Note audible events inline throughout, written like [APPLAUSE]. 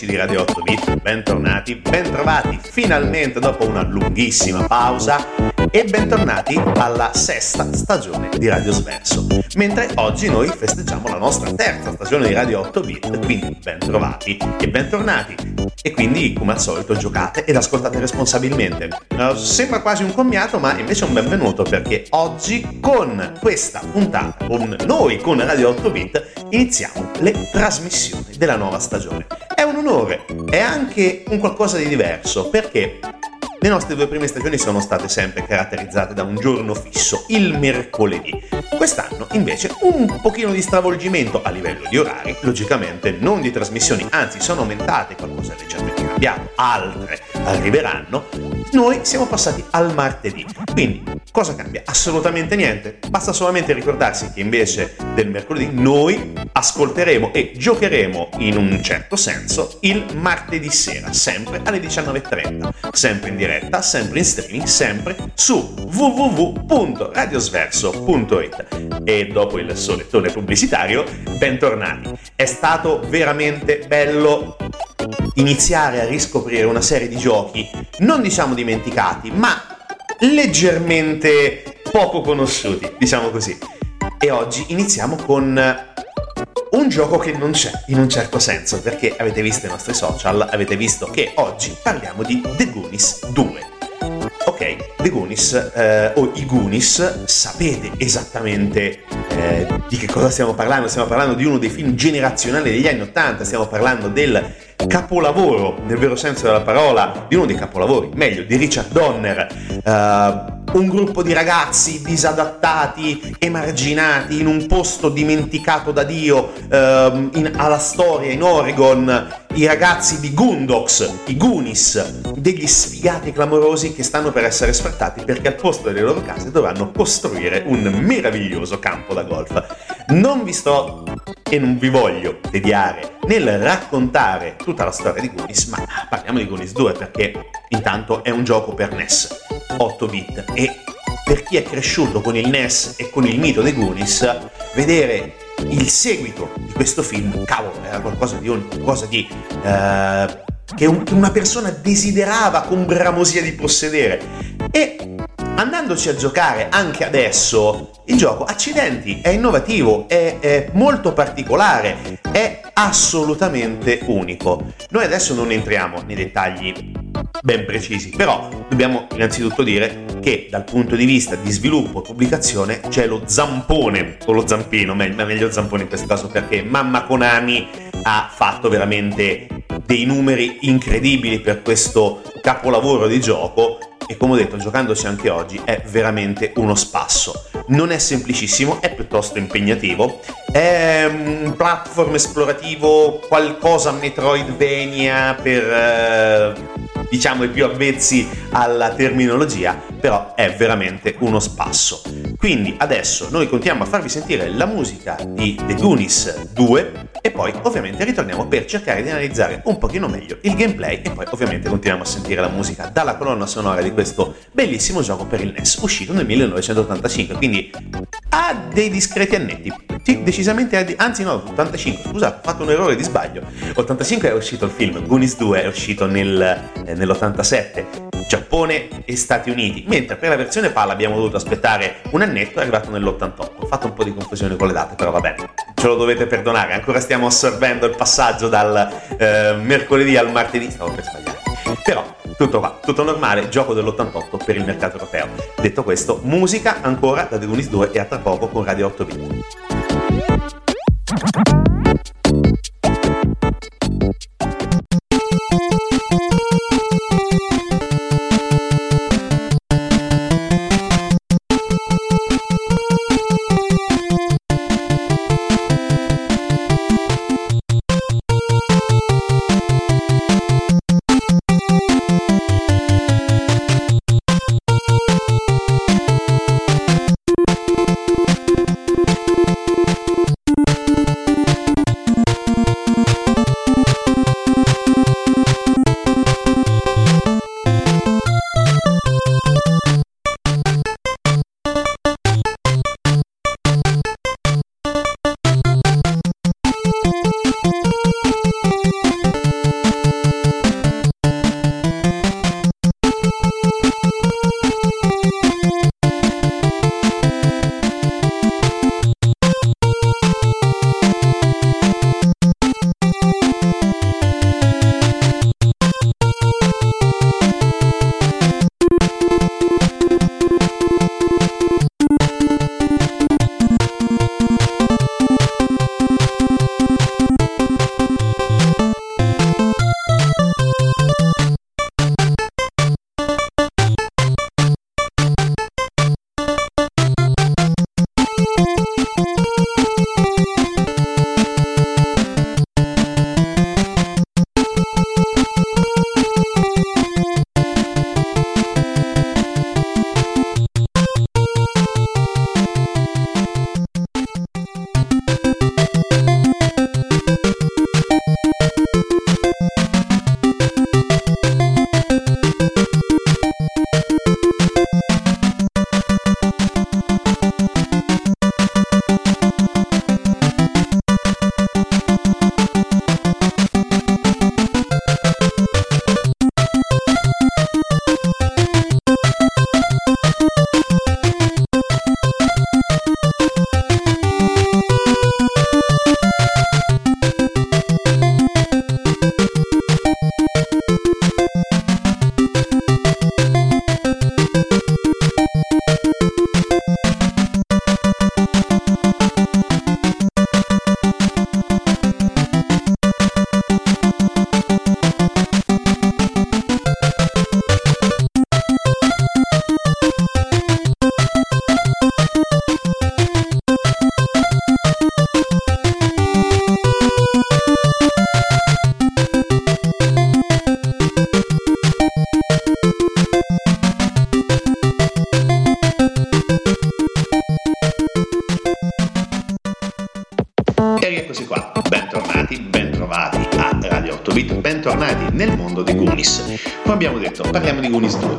Amici di Radio 8 Bit, bentornati, bentrovati finalmente dopo una lunghissima pausa e bentornati alla sesta stagione di Radio Sverso. Mentre oggi noi festeggiamo la nostra terza stagione di Radio 8 Bit, quindi bentrovati e bentornati. E quindi, come al solito, giocate ed ascoltate responsabilmente. Uh, sembra quasi un commiato, ma invece un benvenuto perché oggi con questa puntata, con noi, con Radio 8 Bit, iniziamo le trasmissioni della nuova stagione. Un onore, è anche un qualcosa di diverso. Perché le nostre due prime stagioni sono state sempre caratterizzate da un giorno fisso, il mercoledì. Quest'anno invece un pochino di stravolgimento a livello di orari, logicamente non di trasmissioni, anzi sono aumentate, qualcosa leggermente cambiato, altre arriveranno. Noi siamo passati al martedì. Quindi cosa cambia? Assolutamente niente. Basta solamente ricordarsi che invece del mercoledì noi ascolteremo e giocheremo in un certo senso il martedì sera, sempre alle 19.30, sempre in diretta diretta, sempre in streaming, sempre su www.radiosverso.it. E dopo il solettone pubblicitario, bentornati. È stato veramente bello iniziare a riscoprire una serie di giochi, non diciamo dimenticati, ma leggermente poco conosciuti, diciamo così. E oggi iniziamo con un gioco che non c'è in un certo senso, perché avete visto i nostri social, avete visto che oggi parliamo di The Goonies 2. Ok, The Goonies eh, o i Goonies, sapete esattamente eh, di che cosa stiamo parlando? Stiamo parlando di uno dei film generazionali degli anni 80, stiamo parlando del capolavoro, nel vero senso della parola, di uno dei capolavori, meglio, di Richard Donner. Uh, un gruppo di ragazzi disadattati, emarginati, in un posto dimenticato da Dio, ehm, in, alla storia in Oregon, i ragazzi di Goondox, i Goonies, degli sfigati clamorosi che stanno per essere sfrattati perché al posto delle loro case dovranno costruire un meraviglioso campo da golf. Non vi sto e non vi voglio tediare nel raccontare tutta la storia di Goonies, ma parliamo di Goonies 2 perché intanto è un gioco per NES 8 bit e per chi è cresciuto con il NES e con il mito dei Goonies, vedere il seguito di questo film, cavolo, era qualcosa di, qualcosa di eh, che, un, che una persona desiderava con bramosia di possedere. E andandoci a giocare anche adesso, il gioco, accidenti, è innovativo, è, è, molto particolare, è assolutamente unico. Noi adesso non entriamo nei dettagli ben precisi, però dobbiamo innanzitutto dire che dal punto di vista di sviluppo e pubblicazione c'è lo zampone, o lo zampino, ma meglio zampone in questo caso perché Mamma Konami ha fatto veramente dei numeri incredibili per questo capolavoro di gioco e come ho detto giocandoci anche oggi è veramente uno spasso. Non è semplicissimo, è piuttosto impegnativo, è un platform esplorativo, qualcosa Metroidvania per eh, diciamo i più avvezzi alla terminologia, però è veramente uno spasso. Quindi adesso noi continuiamo a farvi sentire la musica di The Goonies 2 e poi ovviamente ritorniamo per cercare di analizzare un pochino meglio il gameplay e poi ovviamente continuiamo a sentire la musica dalla colonna sonora di questo bellissimo gioco per il NES uscito nel 1985, quindi ha dei discreti annetti, sì, decisamente, anzi no, 85, scusate, ho fatto un errore di sbaglio, 85 è uscito il film, Goonies 2 è uscito nel, eh, nell'87, Giappone e Stati Uniti, mentre per la versione PAL abbiamo dovuto aspettare un annetto, è arrivato nell'88. Ho fatto un po' di confusione con le date, però va bene, ce lo dovete perdonare, ancora stiamo assorbendo il passaggio dal eh, mercoledì al martedì, stavo per sbagliare. Però tutto qua, tutto normale, gioco dell'88 per il mercato europeo. Detto questo, musica ancora da The Goonies 2 e a tra poco con Radio 8 bit.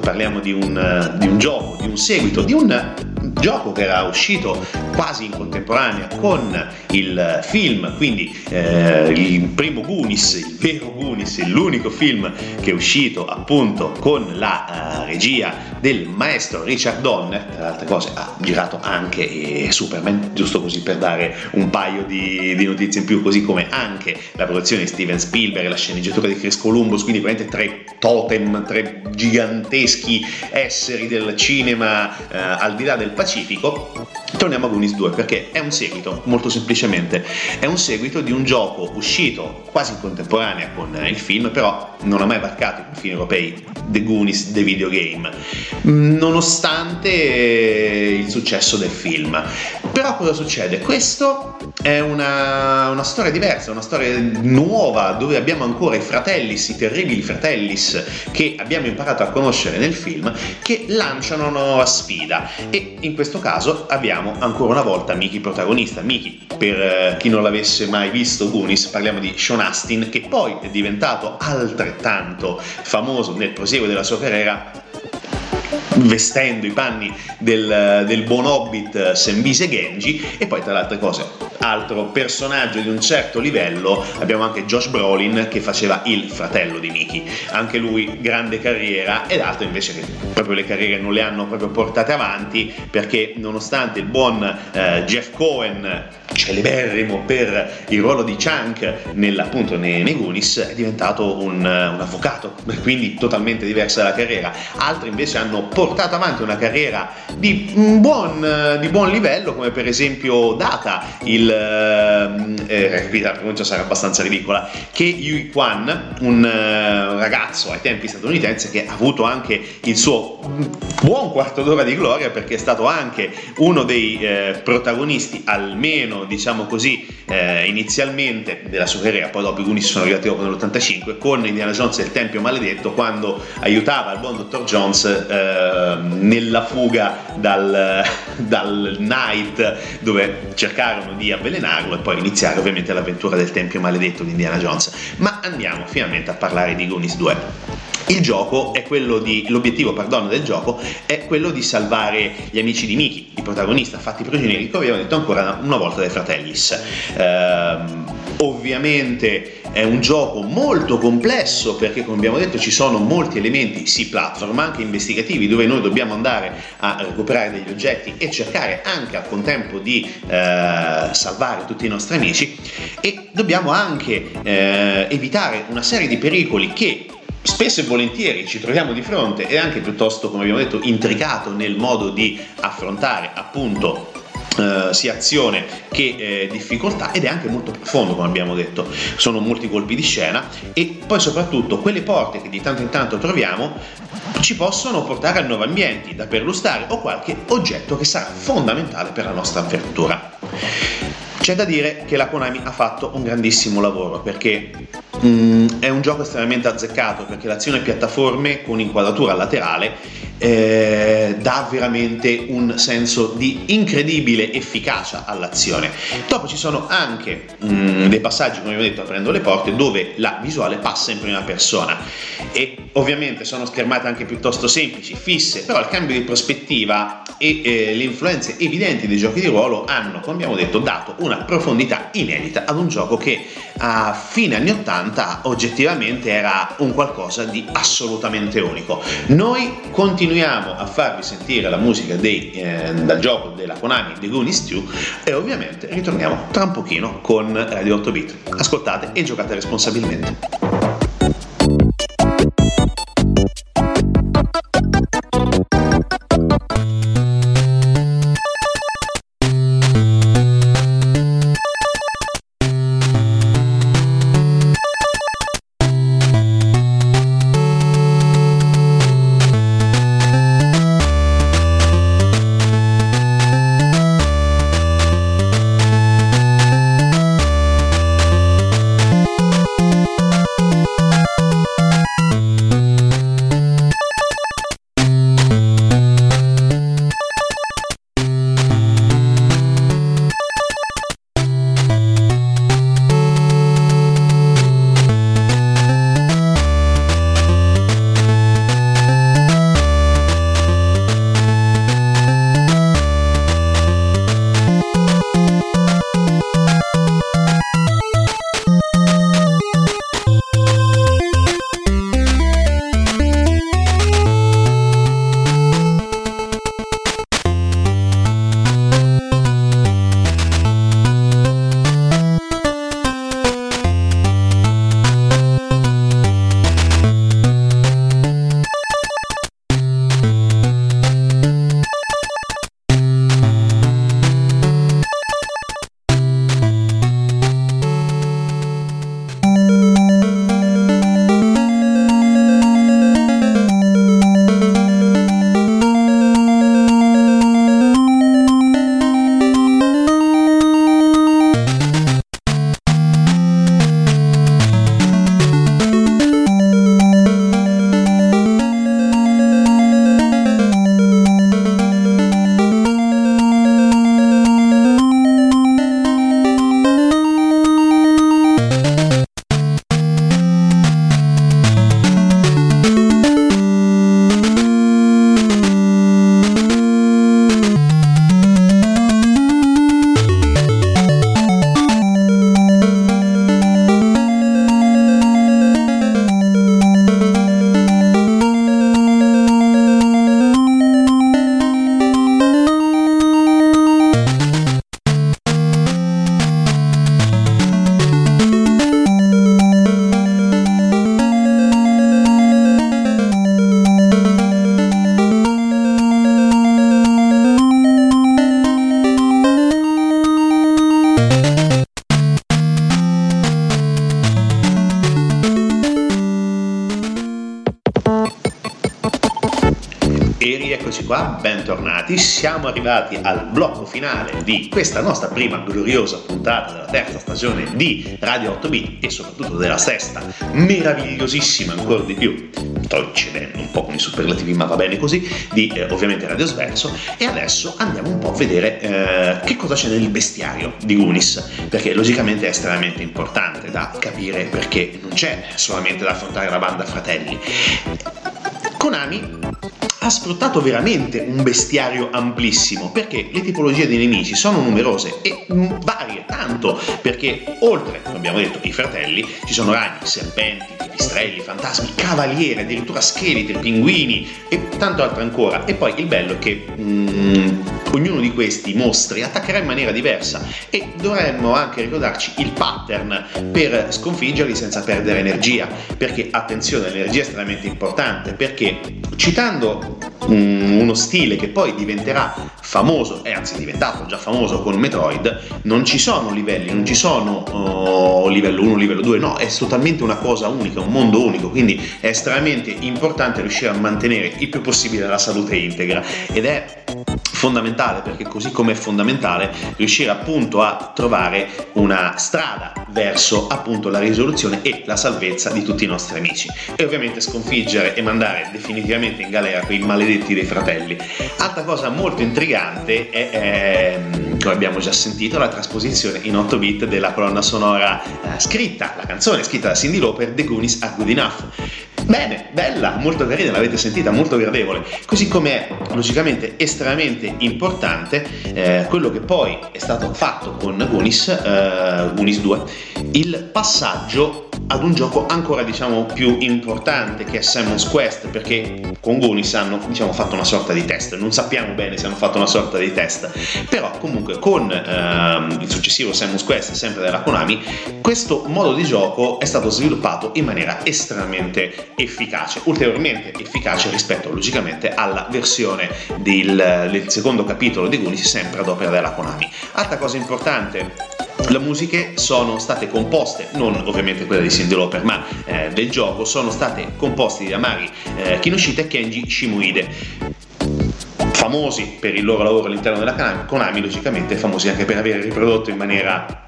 Parliamo di un, di un gioco, di un seguito, di un gioco che era uscito quasi in contemporanea con il film, quindi eh, il primo Goonies, il vero Goonies, l'unico film che è uscito appunto con la uh, regia del maestro Richard Donner, tra le altre cose ha girato anche Superman, giusto così per dare un paio di, di notizie in più, così come anche la produzione di Steven Spielberg, la sceneggiatura di Chris Columbus, quindi veramente tre totem, tre giganteschi esseri del cinema eh, al di là del Pacifico, torniamo a Goonies 2 perché è un seguito, molto semplicemente, è un seguito di un gioco uscito quasi in contemporanea con il film, però non ha mai varcato i confini europei, The Goonies, The Video Game, nonostante il successo del film. Però cosa succede? Questo è una, una storia diversa, una storia nuova dove abbiamo ancora i fratellis, i terribili fratellis che abbiamo imparato a conoscere nel film, che lanciano una nuova sfida e in questo caso abbiamo ancora una volta Mickey protagonista. Mickey, per eh, chi non l'avesse mai visto, Goonies, parliamo di Sean Astin che poi è diventato altrettanto famoso nel proseguo della sua carriera vestendo i panni del, del buon hobbit Sembise Genji e poi tra le altre cose altro personaggio di un certo livello abbiamo anche Josh Brolin che faceva il fratello di Mickey. Anche lui grande carriera ed altri invece che proprio le carriere non le hanno proprio portate avanti perché nonostante il buon eh, Jeff Cohen celeberrimo per il ruolo di Chunk nel, appunto nei, Goonies è diventato un, un, avvocato quindi totalmente diversa la carriera. Altri invece hanno portato avanti una carriera di buon, di buon livello come per esempio Data il eh, qui la pronuncia sarà abbastanza ridicola che Yui Kwan un uh, ragazzo ai tempi statunitense che ha avuto anche il suo buon quarto d'ora di gloria perché è stato anche uno dei eh, protagonisti almeno diciamo così, eh, inizialmente della sua carriera, poi dopo i Goonies sono arrivati dopo nell'85, con Indiana Jones e il Tempio Maledetto, quando aiutava il buon Dr. Jones eh, nella fuga dal, dal Night, dove cercarono di avvelenarlo e poi iniziare ovviamente l'avventura del Tempio Maledetto di Indiana Jones. Ma andiamo finalmente a parlare di Goonies 2. Il gioco è quello di, l'obiettivo perdono, del gioco è quello di salvare gli amici di Miki, il protagonista, fatti prigionieri, come abbiamo detto ancora una volta dai fratellis. Ehm, ovviamente è un gioco molto complesso perché come abbiamo detto ci sono molti elementi sì platform ma anche investigativi dove noi dobbiamo andare a recuperare degli oggetti e cercare anche al contempo di eh, salvare tutti i nostri amici e dobbiamo anche eh, evitare una serie di pericoli che spesso e volentieri ci troviamo di fronte e anche piuttosto, come abbiamo detto, intricato nel modo di affrontare appunto Uh, sia azione che eh, difficoltà ed è anche molto profondo come abbiamo detto. Sono molti colpi di scena e poi soprattutto quelle porte che di tanto in tanto troviamo ci possono portare a nuovi ambienti da perlustrare o qualche oggetto che sarà fondamentale per la nostra avventura c'è da dire che la Konami ha fatto un grandissimo lavoro perché Mm, è un gioco estremamente azzeccato perché l'azione piattaforme con inquadratura laterale eh, dà veramente un senso di incredibile efficacia all'azione. Dopo ci sono anche mm, dei passaggi, come vi ho detto, aprendo le porte, dove la visuale passa in prima persona e ovviamente sono schermate anche piuttosto semplici, fisse, però il cambio di prospettiva e eh, le influenze evidenti dei giochi di ruolo hanno, come abbiamo detto, dato una profondità inedita ad un gioco che a fine anni 80 oggettivamente era un qualcosa di assolutamente unico. Noi continuiamo a farvi sentire la musica dei, eh, dal gioco della Konami The Goonies 2 e ovviamente ritorniamo tra un pochino con Radio 8 Bit. Ascoltate e giocate responsabilmente. Bentornati. Siamo arrivati al blocco finale di questa nostra prima gloriosa puntata della terza stagione di Radio 8 Bit e soprattutto della sesta, meravigliosissima ancora di più. Sto eccedendo un po' con i superlativi, ma va bene così, di eh, ovviamente Radio Sverso. E adesso andiamo un po' a vedere eh, che cosa c'è nel bestiario di Gunis, perché logicamente è estremamente importante da capire perché non c'è solamente da affrontare la banda fratelli. Konami ha sfruttato veramente un bestiario amplissimo perché le tipologie di nemici sono numerose e varie tanto perché oltre, come abbiamo detto, i fratelli ci sono ragni, serpenti, pipistrelli, fantasmi, cavalieri, addirittura scheletri, pinguini e tanto altro ancora. E poi il bello è che mm, ognuno di questi mostri attaccherà in maniera diversa e dovremmo anche ricordarci il pattern per sconfiggerli senza perdere energia perché attenzione, l'energia è estremamente importante perché citando uno stile che poi diventerà famoso, e anzi è diventato già famoso con Metroid, non ci sono livelli, non ci sono uh, livello 1, livello 2, no, è totalmente una cosa unica, un mondo unico, quindi è estremamente importante riuscire a mantenere il più possibile la salute integra. Ed è fondamentale perché così come è fondamentale riuscire appunto a trovare una strada verso appunto la risoluzione e la salvezza di tutti i nostri amici. E ovviamente sconfiggere e mandare definitivamente in galera quei maledetti dei fratelli. Altra cosa molto intrigante è, è ehm, come abbiamo già sentito, la trasposizione in 8 bit della colonna sonora eh, scritta, la canzone scritta da Cindy Lauper, The Goonies Are Good Enough. Bene, bella, molto carina, l'avete sentita, molto gradevole. Così come è logicamente estremamente importante eh, quello che poi è stato fatto con Goonies, eh, Goonies 2, il passaggio ad un gioco ancora diciamo più importante che è Simon's Quest perché con Goonies hanno diciamo fatto una sorta di test. Non sappiamo bene se hanno fatto una sorta di test. Però comunque con ehm, il successivo Simon's Quest sempre della Konami questo modo di gioco è stato sviluppato in maniera estremamente efficace ulteriormente efficace rispetto logicamente alla versione del, del secondo capitolo di Goonies sempre ad opera della Konami. Altra cosa importante le musiche sono state composte, non ovviamente quelle di Cindy Lauper, ma eh, del gioco, sono state composte da Mari eh, Kinoshita e Kenji Shimuide famosi per il loro lavoro all'interno della Konami, logicamente famosi anche per aver riprodotto in maniera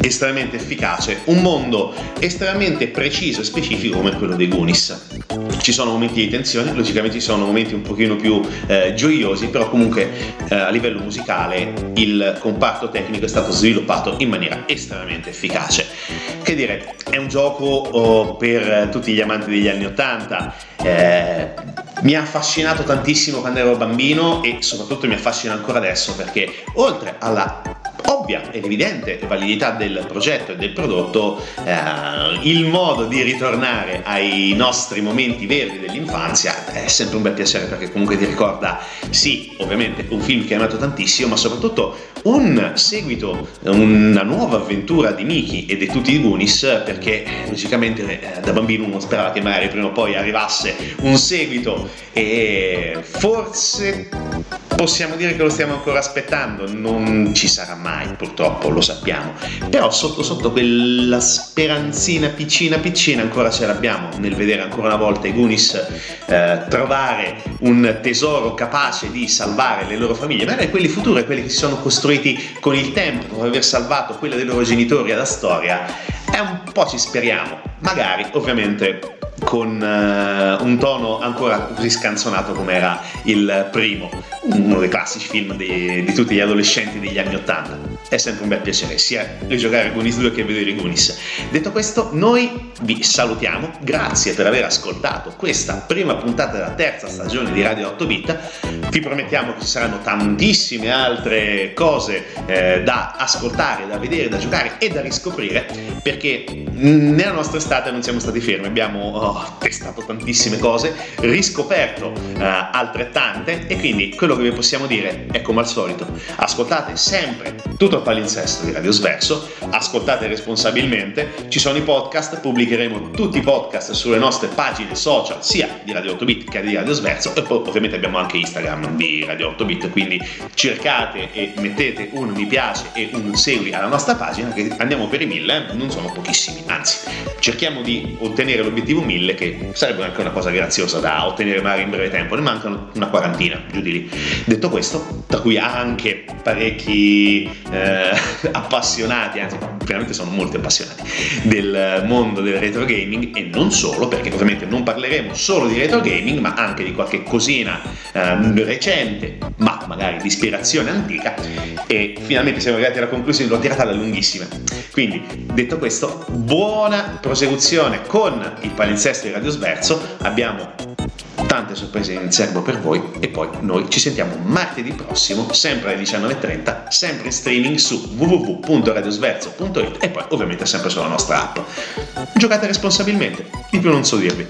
estremamente efficace, un mondo estremamente preciso e specifico come quello dei Goonies. Ci sono momenti di tensione, logicamente ci sono momenti un pochino più eh, gioiosi, però comunque eh, a livello musicale il comparto tecnico è stato sviluppato in maniera estremamente efficace. Che dire, è un gioco oh, per tutti gli amanti degli anni Ottanta. Eh, mi ha affascinato tantissimo quando ero bambino e soprattutto mi affascina ancora adesso perché oltre alla ovvia ed evidente validità del progetto e del prodotto, eh, il modo di ritornare ai nostri momenti verdi dell'infanzia è sempre un bel piacere perché comunque ti ricorda, sì, ovviamente un film che hai amato tantissimo, ma soprattutto un seguito, una nuova avventura di Miki e di tutti i Goonies perché logicamente eh, da bambino uno sperava che magari prima o poi arrivasse un seguito e forse possiamo dire che lo stiamo ancora aspettando, non ci sarà mai purtroppo, lo sappiamo, però sotto sotto quella speranzina piccina piccina ancora ce l'abbiamo nel vedere ancora una volta i Goonies eh, trovare un tesoro capace di salvare le loro famiglie, magari quelli futuri, quelli che si sono costruiti con il tempo, dopo aver salvato quelle dei loro genitori alla storia, è un po' ci speriamo, magari ovviamente con uh, un tono ancora così scanzonato come era il primo, uno dei classici film di, di, tutti gli adolescenti degli anni Ottanta. È sempre un bel piacere sia rigiocare Goonies 2 che vedere Goonies. Detto questo, noi vi salutiamo, grazie per aver ascoltato questa prima puntata della terza stagione di Radio 8 Bit. Vi promettiamo che ci saranno tantissime altre cose eh, da ascoltare, da vedere, da giocare e da riscoprire, perché nella nostra estate non siamo stati fermi, abbiamo oh, testato tantissime cose, riscoperto uh, altrettante e quindi quello che vi possiamo dire è come al solito, ascoltate sempre tutto il palinsesto di Radio Sverso, ascoltate responsabilmente, ci sono i podcast, pubblicheremo tutti i podcast sulle nostre pagine social, sia di Radio 8bit che di Radio Sverso, e poi ovviamente abbiamo anche Instagram di Radio 8bit, quindi cercate e mettete un mi piace e un segui alla nostra pagina, che andiamo per i mille, non sono pochissimi, anzi, cerchiamo di ottenere l'obiettivo 1000, che sarebbe anche una cosa graziosa da ottenere magari in breve tempo, ne mancano una quarantina, giù di lì. Detto questo, tra cui anche parecchi eh, [LAUGHS] appassionati, anzi veramente sono molti appassionati del mondo del retro gaming e non solo, perché ovviamente non parleremo solo di retro gaming, ma anche di qualche cosina eh, recente, ma magari di ispirazione antica e finalmente siamo arrivati alla conclusione, l'ho tirata alla lunghissima. Quindi, detto questo, buona prosecuzione con il palinsesto di Radio Sverso, abbiamo tante sorprese in serbo per voi e poi noi ci sentiamo martedì prossimo, sempre alle 19.30, sempre in streaming su www.radiosverso.it e poi ovviamente sempre sulla nostra app. Giocate responsabilmente, di più non so dirvi.